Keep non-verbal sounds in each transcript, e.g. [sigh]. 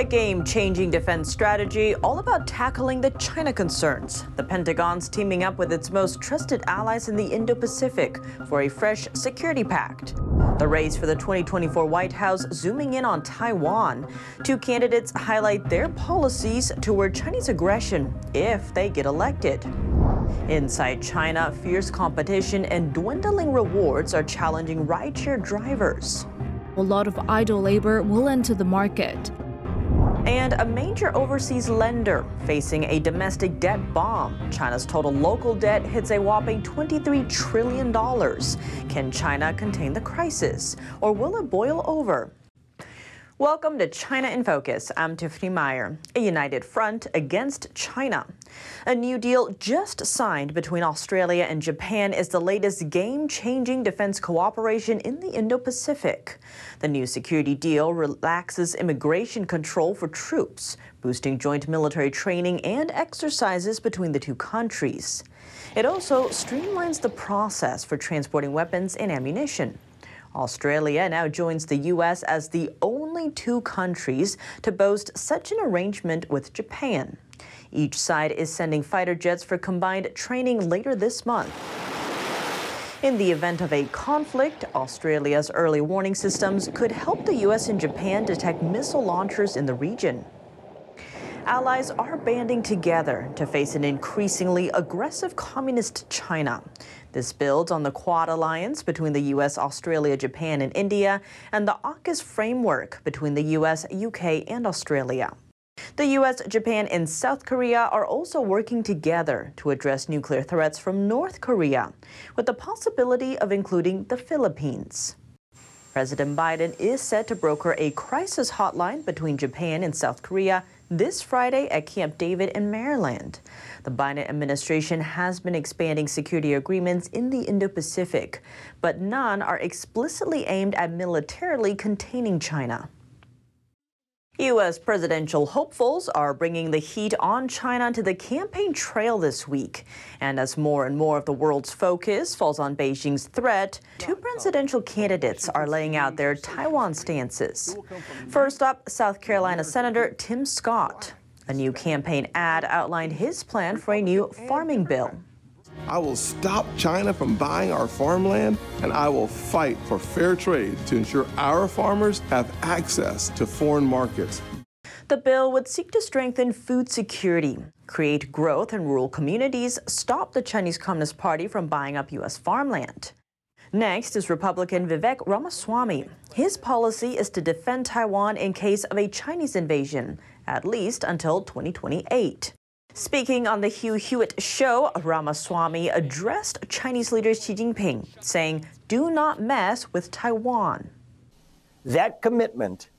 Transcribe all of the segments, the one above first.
A game changing defense strategy all about tackling the China concerns. The Pentagon's teaming up with its most trusted allies in the Indo Pacific for a fresh security pact. The race for the 2024 White House zooming in on Taiwan. Two candidates highlight their policies toward Chinese aggression if they get elected. Inside China, fierce competition and dwindling rewards are challenging rideshare drivers. A lot of idle labor will enter the market. And a major overseas lender facing a domestic debt bomb. China's total local debt hits a whopping $23 trillion. Can China contain the crisis? Or will it boil over? Welcome to China in Focus. I'm Tiffany Meyer. A united front against China. A new deal just signed between Australia and Japan is the latest game changing defense cooperation in the Indo Pacific. The new security deal relaxes immigration control for troops, boosting joint military training and exercises between the two countries. It also streamlines the process for transporting weapons and ammunition. Australia now joins the U.S. as the only two countries to boast such an arrangement with Japan. Each side is sending fighter jets for combined training later this month. In the event of a conflict, Australia's early warning systems could help the U.S. and Japan detect missile launchers in the region. Allies are banding together to face an increasingly aggressive communist China. This builds on the Quad alliance between the U.S., Australia, Japan, and India, and the AUKUS framework between the U.S., UK, and Australia. The U.S., Japan, and South Korea are also working together to address nuclear threats from North Korea, with the possibility of including the Philippines. President Biden is set to broker a crisis hotline between Japan and South Korea this Friday at Camp David in Maryland. The Biden administration has been expanding security agreements in the Indo Pacific, but none are explicitly aimed at militarily containing China. U.S. presidential hopefuls are bringing the heat on China to the campaign trail this week. And as more and more of the world's focus falls on Beijing's threat, two presidential candidates are laying out their Taiwan stances. First up, South Carolina Senator Tim Scott. A new campaign ad outlined his plan for a new farming bill. I will stop China from buying our farmland, and I will fight for fair trade to ensure our farmers have access to foreign markets. The bill would seek to strengthen food security, create growth in rural communities, stop the Chinese Communist Party from buying up U.S. farmland. Next is Republican Vivek Ramaswamy. His policy is to defend Taiwan in case of a Chinese invasion, at least until 2028. Speaking on the Hugh Hewitt show, Ramaswamy addressed Chinese leader Xi Jinping, saying, Do not mess with Taiwan. That commitment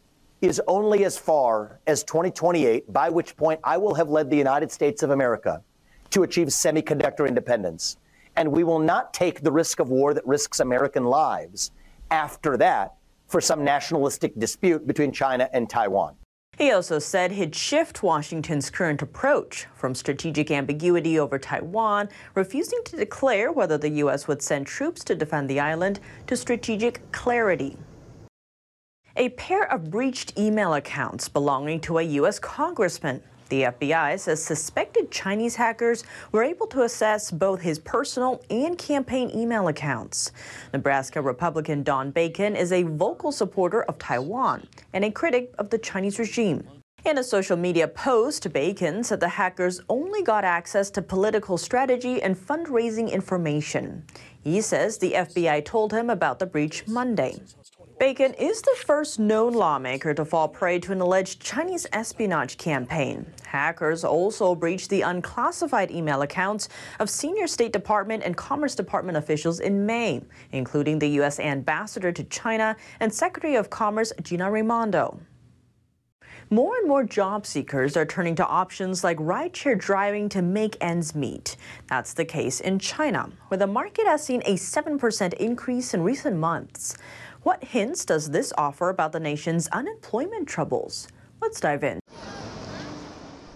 is only as far as 2028, by which point I will have led the United States of America to achieve semiconductor independence. And we will not take the risk of war that risks American lives after that for some nationalistic dispute between China and Taiwan. He also said he'd shift Washington's current approach from strategic ambiguity over Taiwan, refusing to declare whether the U.S. would send troops to defend the island, to strategic clarity. A pair of breached email accounts belonging to a U.S. congressman the FBI says suspected Chinese hackers were able to assess both his personal and campaign email accounts. Nebraska Republican Don Bacon is a vocal supporter of Taiwan and a critic of the Chinese regime. In a social media post, Bacon said the hackers only got access to political strategy and fundraising information. He says the FBI told him about the breach Monday. Bacon is the first known lawmaker to fall prey to an alleged Chinese espionage campaign. Hackers also breached the unclassified email accounts of senior State Department and Commerce Department officials in May, including the U.S. ambassador to China and Secretary of Commerce Gina Raimondo. More and more job seekers are turning to options like rideshare driving to make ends meet. That's the case in China, where the market has seen a 7% increase in recent months. What hints does this offer about the nation's unemployment troubles? Let's dive in.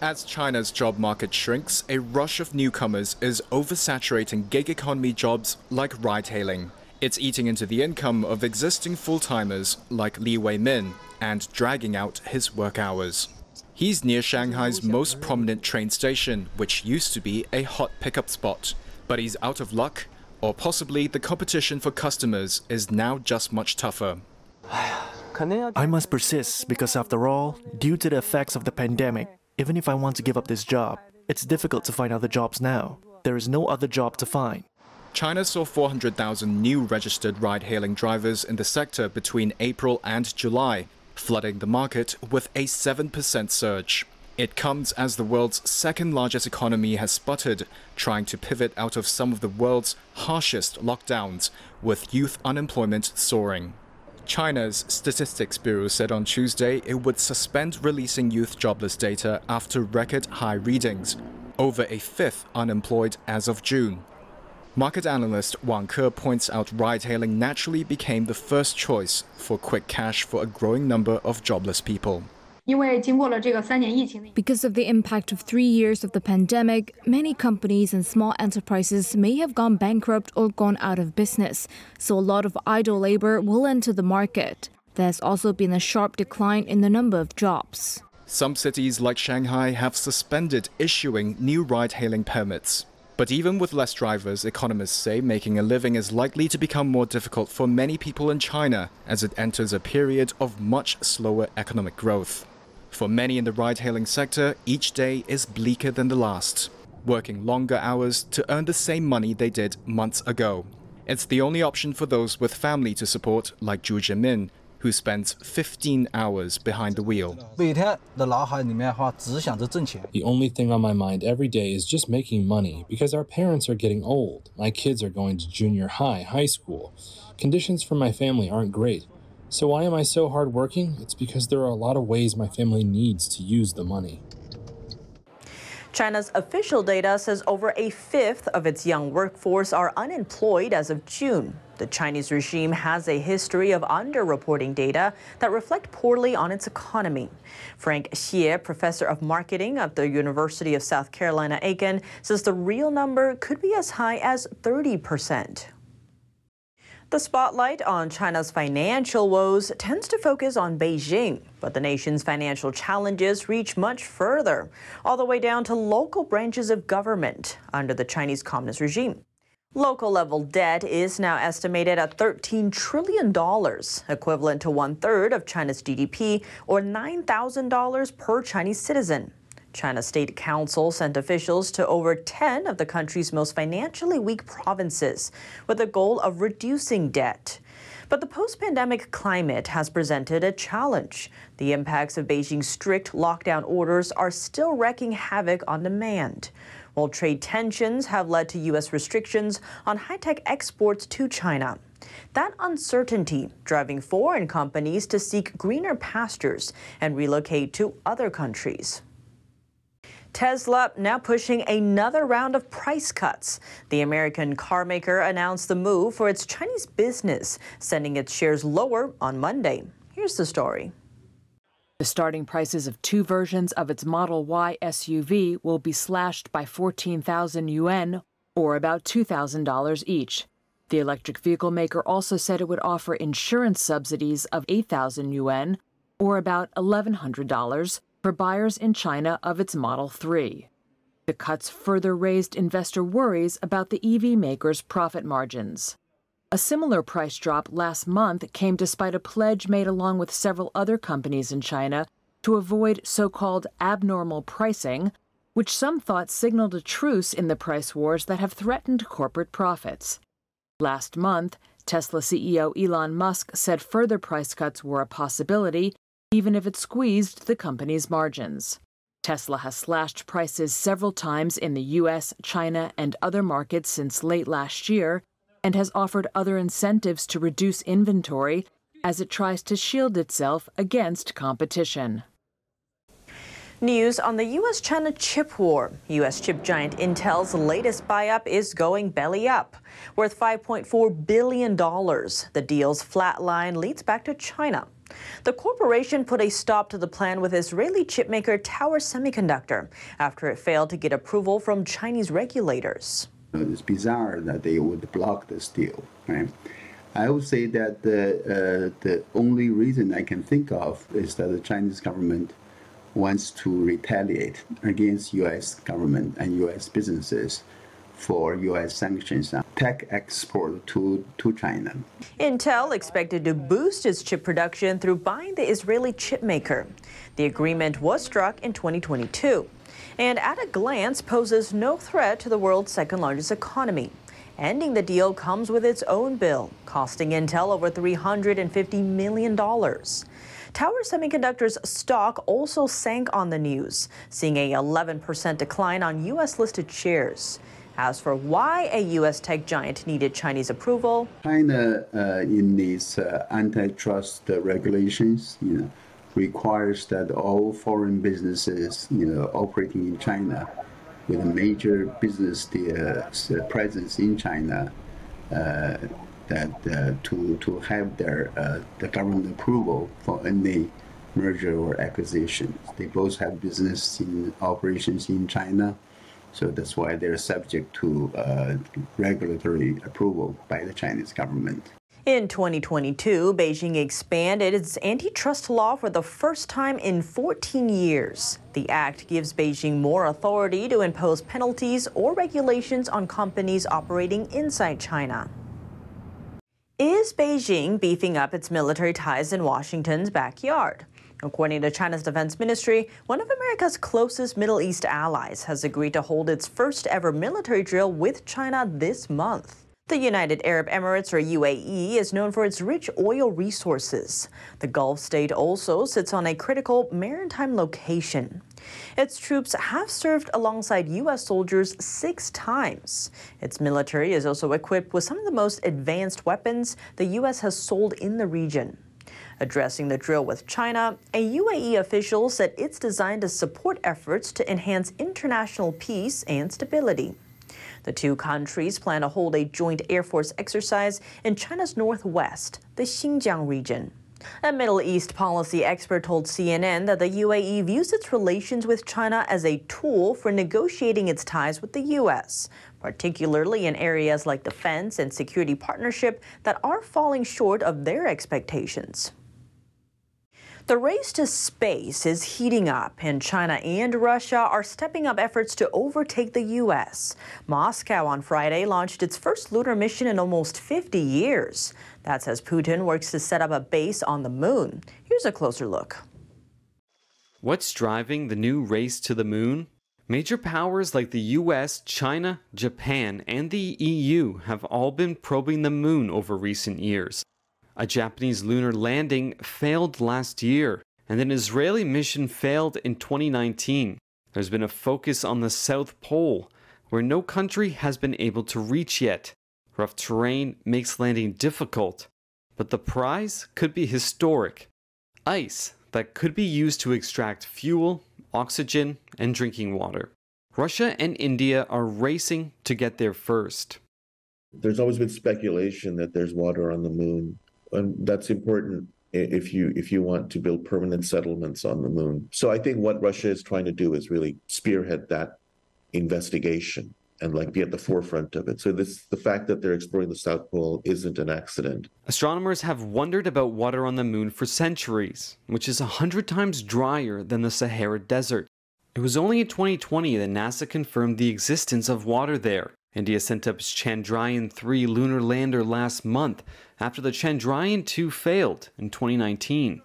As China's job market shrinks, a rush of newcomers is oversaturating gig economy jobs like ride hailing. It's eating into the income of existing full timers like Li Wei Min and dragging out his work hours. He's near Shanghai's most prominent train station, which used to be a hot pickup spot. But he's out of luck, or possibly the competition for customers is now just much tougher. [sighs] I must persist because, after all, due to the effects of the pandemic, even if I want to give up this job, it's difficult to find other jobs now. There is no other job to find. China saw 400,000 new registered ride hailing drivers in the sector between April and July, flooding the market with a 7% surge. It comes as the world's second largest economy has sputtered, trying to pivot out of some of the world's harshest lockdowns, with youth unemployment soaring. China's Statistics Bureau said on Tuesday it would suspend releasing youth jobless data after record high readings, over a fifth unemployed as of June. Market analyst Wang Ke points out ride hailing naturally became the first choice for quick cash for a growing number of jobless people. Because of the impact of three years of the pandemic, many companies and small enterprises may have gone bankrupt or gone out of business, so a lot of idle labor will enter the market. There has also been a sharp decline in the number of jobs. Some cities like Shanghai have suspended issuing new ride hailing permits. But even with less drivers, economists say making a living is likely to become more difficult for many people in China as it enters a period of much slower economic growth. For many in the ride hailing sector, each day is bleaker than the last, working longer hours to earn the same money they did months ago. It's the only option for those with family to support, like Zhu Jimin, who spends 15 hours behind the wheel. The only thing on my mind every day is just making money because our parents are getting old. My kids are going to junior high, high school. Conditions for my family aren't great. So, why am I so hardworking? It's because there are a lot of ways my family needs to use the money. China's official data says over a fifth of its young workforce are unemployed as of June. The Chinese regime has a history of underreporting data that reflect poorly on its economy. Frank Xie, professor of marketing at the University of South Carolina Aiken, says the real number could be as high as 30 percent. The spotlight on China's financial woes tends to focus on Beijing, but the nation's financial challenges reach much further, all the way down to local branches of government under the Chinese Communist regime. Local level debt is now estimated at $13 trillion, equivalent to one third of China's GDP or $9,000 per Chinese citizen. China State Council sent officials to over 10 of the country's most financially weak provinces with the goal of reducing debt. But the post pandemic climate has presented a challenge. The impacts of Beijing's strict lockdown orders are still wreaking havoc on demand. While trade tensions have led to U.S. restrictions on high tech exports to China. That uncertainty driving foreign companies to seek greener pastures and relocate to other countries. Tesla now pushing another round of price cuts. The American carmaker announced the move for its Chinese business, sending its shares lower on Monday. Here's the story. The starting prices of two versions of its Model Y SUV will be slashed by 14,000 yuan, or about $2,000 each. The electric vehicle maker also said it would offer insurance subsidies of 8,000 yuan, or about $1,100, for buyers in China of its Model 3. The cuts further raised investor worries about the EV maker's profit margins. A similar price drop last month came despite a pledge made along with several other companies in China to avoid so called abnormal pricing, which some thought signaled a truce in the price wars that have threatened corporate profits. Last month, Tesla CEO Elon Musk said further price cuts were a possibility even if it squeezed the company's margins. Tesla has slashed prices several times in the US, China, and other markets since late last year and has offered other incentives to reduce inventory as it tries to shield itself against competition. News on the U.S. China chip war. U.S. chip giant Intel's latest buy up is going belly up, worth $5.4 billion. The deal's flat line leads back to China. The corporation put a stop to the plan with Israeli chipmaker Tower Semiconductor after it failed to get approval from Chinese regulators. It's bizarre that they would block this deal, right? I would say that the, uh, the only reason I can think of is that the Chinese government wants to retaliate against U.S. government and U.S. businesses for U.S. sanctions on tech export to, to China. Intel expected to boost its chip production through buying the Israeli chipmaker. The agreement was struck in 2022 and at a glance poses no threat to the world's second largest economy. Ending the deal comes with its own bill, costing Intel over $350 million. Tower Semiconductor's stock also sank on the news, seeing a 11% decline on U.S. listed shares. As for why a U.S. tech giant needed Chinese approval, China, uh, in these uh, antitrust uh, regulations, you know, requires that all foreign businesses, you know, operating in China with a major business uh, presence in China, uh, that uh, to to have their uh, the government approval for any merger or acquisition. They both have business in operations in China, so that's why they're subject to uh, regulatory approval by the Chinese government. In 2022, Beijing expanded its antitrust law for the first time in 14 years. The act gives Beijing more authority to impose penalties or regulations on companies operating inside China. Is Beijing beefing up its military ties in Washington's backyard? According to China's defense ministry, one of America's closest Middle East allies has agreed to hold its first ever military drill with China this month. The United Arab Emirates, or UAE, is known for its rich oil resources. The Gulf state also sits on a critical maritime location. Its troops have served alongside U.S. soldiers six times. Its military is also equipped with some of the most advanced weapons the U.S. has sold in the region. Addressing the drill with China, a UAE official said it's designed to support efforts to enhance international peace and stability. The two countries plan to hold a joint Air Force exercise in China's northwest, the Xinjiang region. A Middle East policy expert told CNN that the UAE views its relations with China as a tool for negotiating its ties with the U.S., particularly in areas like defense and security partnership that are falling short of their expectations. The race to space is heating up, and China and Russia are stepping up efforts to overtake the U.S. Moscow on Friday launched its first lunar mission in almost 50 years. That's as Putin works to set up a base on the moon. Here's a closer look. What's driving the new race to the moon? Major powers like the US, China, Japan, and the EU have all been probing the moon over recent years. A Japanese lunar landing failed last year, and an Israeli mission failed in 2019. There's been a focus on the South Pole, where no country has been able to reach yet. Rough terrain makes landing difficult, but the prize could be historic ice that could be used to extract fuel, oxygen, and drinking water. Russia and India are racing to get there first. There's always been speculation that there's water on the moon and that's important if you if you want to build permanent settlements on the moon. So I think what Russia is trying to do is really spearhead that investigation and like be at the forefront of it. So this the fact that they're exploring the South Pole isn't an accident. Astronomers have wondered about water on the moon for centuries, which is a hundred times drier than the Sahara Desert. It was only in 2020 that NASA confirmed the existence of water there. India sent up its Chandrayaan 3 lunar lander last month after the Chandrayaan 2 failed in 2019.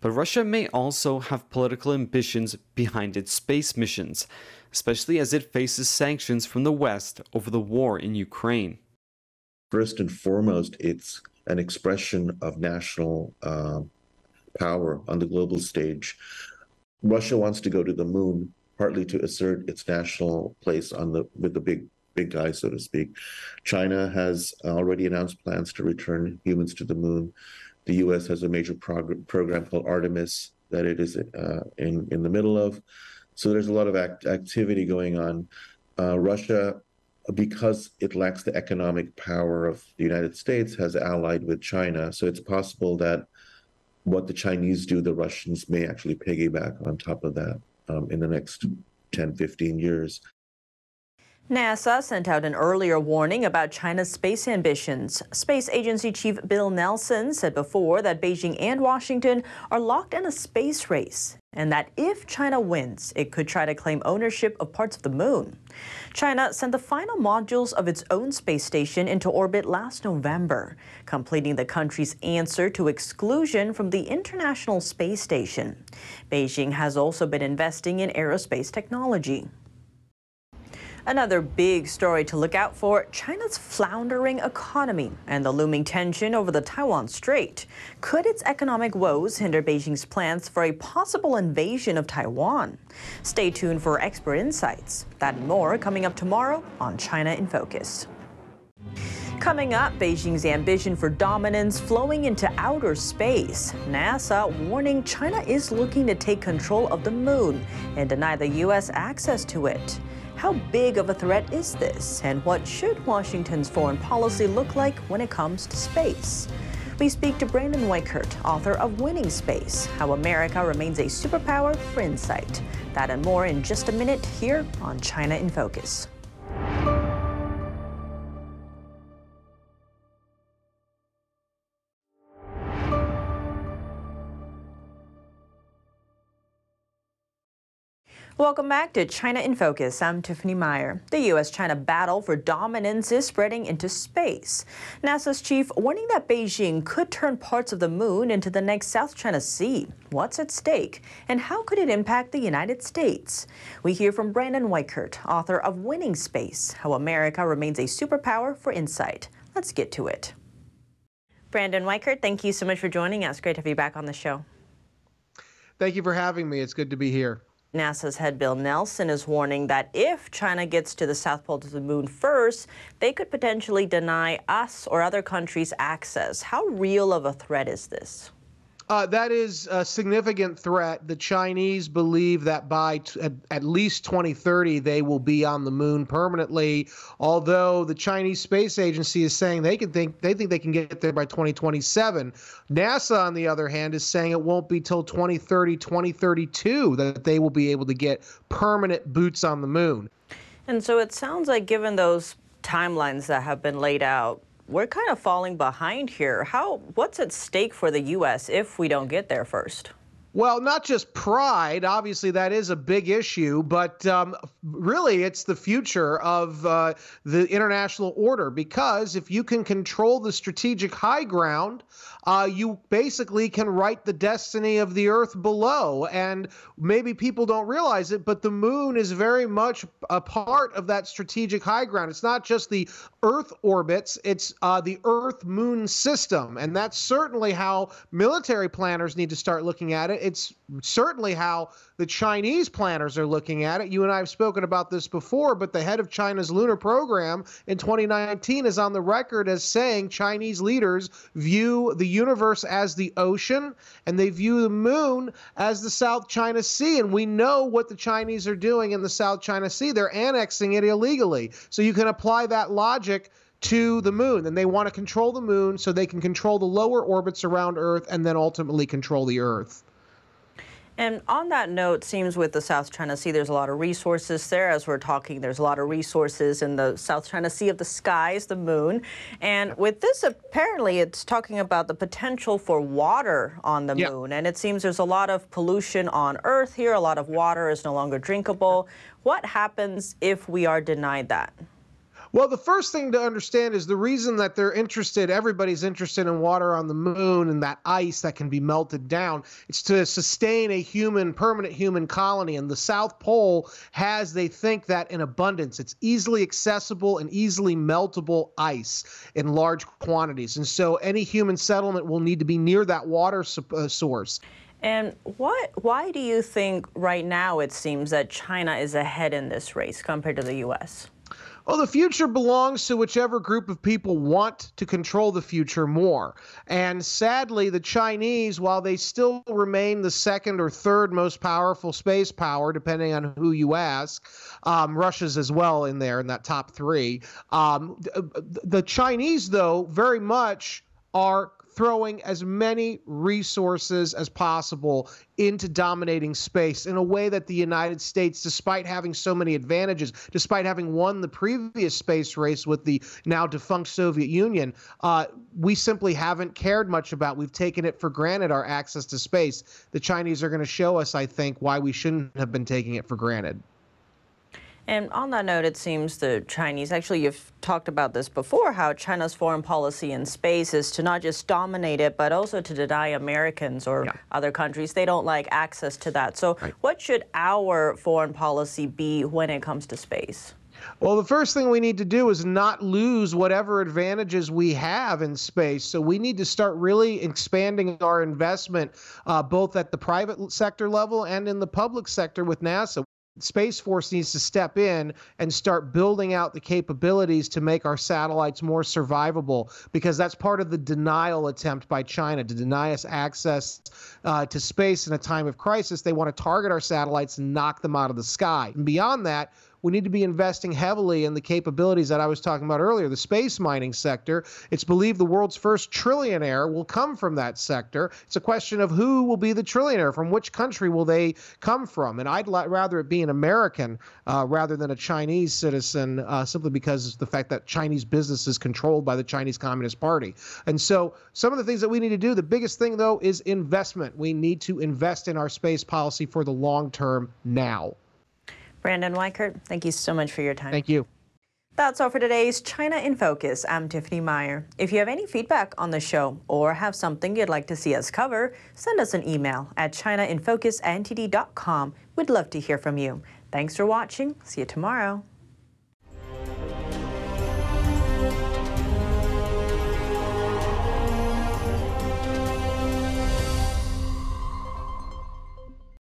But Russia may also have political ambitions behind its space missions, especially as it faces sanctions from the West over the war in Ukraine. First and foremost, it's an expression of national uh, power on the global stage. Russia wants to go to the moon partly to assert its national place on the with the big big guy, so to speak. China has already announced plans to return humans to the moon. The U.S. has a major prog- program called Artemis that it is uh, in in the middle of. So there's a lot of act- activity going on. Uh, Russia, because it lacks the economic power of the United States, has allied with China. So it's possible that what the Chinese do, the Russians may actually piggyback on top of that um, in the next 10, 15 years. NASA sent out an earlier warning about China's space ambitions. Space Agency Chief Bill Nelson said before that Beijing and Washington are locked in a space race. and that if China wins, it could try to claim ownership of parts of the moon. China sent the final modules of its own space station into orbit last November, completing the country's answer to exclusion from the International Space Station. Beijing has also been investing in aerospace technology. Another big story to look out for China's floundering economy and the looming tension over the Taiwan Strait. Could its economic woes hinder Beijing's plans for a possible invasion of Taiwan? Stay tuned for expert insights. That and more coming up tomorrow on China in Focus. Coming up, Beijing's ambition for dominance flowing into outer space. NASA warning China is looking to take control of the moon and deny the U.S. access to it. How big of a threat is this, and what should Washington's foreign policy look like when it comes to space? We speak to Brandon Weichert, author of Winning Space How America Remains a Superpower for Insight. That and more in just a minute here on China in Focus. Welcome back to China in Focus. I'm Tiffany Meyer. The U.S. China battle for dominance is spreading into space. NASA's chief warning that Beijing could turn parts of the moon into the next South China Sea. What's at stake? And how could it impact the United States? We hear from Brandon Weichert, author of Winning Space How America Remains a Superpower for Insight. Let's get to it. Brandon Weichert, thank you so much for joining us. Great to have you back on the show. Thank you for having me. It's good to be here. NASA's head Bill Nelson is warning that if China gets to the South Pole to the moon first, they could potentially deny us or other countries access. How real of a threat is this? Uh, that is a significant threat. The Chinese believe that by t- at, least 2030 they will be on the moon permanently. Although the Chinese Space Agency is saying they can think they think they can get there by 2027. NASA, on the other hand, is saying it won't be till 2030, 2032 that they will be able to get permanent boots on the moon. And so it sounds like, given those timelines that have been laid out, we're kind of falling behind here. How what's at stake for the US if we don't get there first? Well, not just pride. Obviously, that is a big issue, but um, really, it's the future of uh, the international order. Because if you can control the strategic high ground, uh, you basically can write the destiny of the Earth below. And maybe people don't realize it, but the moon is very much a part of that strategic high ground. It's not just the Earth orbits, it's uh, the Earth moon system. And that's certainly how military planners need to start looking at it. It's certainly how the Chinese planners are looking at it. You and I have spoken about this before, but the head of China's lunar program in 2019 is on the record as saying Chinese leaders view the universe as the ocean and they view the moon as the South China Sea. And we know what the Chinese are doing in the South China Sea. They're annexing it illegally. So you can apply that logic to the moon. And they want to control the moon so they can control the lower orbits around Earth and then ultimately control the Earth. And on that note, seems with the South China Sea, there's a lot of resources there. As we're talking, there's a lot of resources in the South China Sea of the skies, the moon. And with this, apparently, it's talking about the potential for water on the yeah. moon. And it seems there's a lot of pollution on Earth here. A lot of water is no longer drinkable. What happens if we are denied that? Well, the first thing to understand is the reason that they're interested, everybody's interested in water on the moon and that ice that can be melted down. It's to sustain a human, permanent human colony. And the South Pole has, they think, that in abundance. It's easily accessible and easily meltable ice in large quantities. And so any human settlement will need to be near that water uh, source. And what, why do you think right now it seems that China is ahead in this race compared to the U.S.? Well, the future belongs to whichever group of people want to control the future more. And sadly, the Chinese, while they still remain the second or third most powerful space power, depending on who you ask, um, Russia's as well in there in that top three. Um, the Chinese, though, very much are throwing as many resources as possible into dominating space in a way that the United States, despite having so many advantages, despite having won the previous space race with the now defunct Soviet Union, uh, we simply haven't cared much about. We've taken it for granted our access to space. The Chinese are going to show us, I think, why we shouldn't have been taking it for granted. And on that note, it seems the Chinese, actually, you've talked about this before, how China's foreign policy in space is to not just dominate it, but also to deny Americans or yeah. other countries. They don't like access to that. So, right. what should our foreign policy be when it comes to space? Well, the first thing we need to do is not lose whatever advantages we have in space. So we need to start really expanding our investment, uh, both at the private sector level and in the public sector with NASA. Space Force needs to step in and start building out the capabilities to make our satellites more survivable because that's part of the denial attempt by China to deny us access uh, to space in a time of crisis. They want to target our satellites and knock them out of the sky. And beyond that, we need to be investing heavily in the capabilities that I was talking about earlier, the space mining sector. It's believed the world's first trillionaire will come from that sector. It's a question of who will be the trillionaire, from which country will they come from? And I'd rather it be an American uh, rather than a Chinese citizen, uh, simply because of the fact that Chinese business is controlled by the Chinese Communist Party. And so, some of the things that we need to do, the biggest thing though, is investment. We need to invest in our space policy for the long term now. Brandon Weichert, thank you so much for your time. Thank you. That's all for today's China in Focus. I'm Tiffany Meyer. If you have any feedback on the show or have something you'd like to see us cover, send us an email at chinainfocusntd.com. We'd love to hear from you. Thanks for watching. See you tomorrow.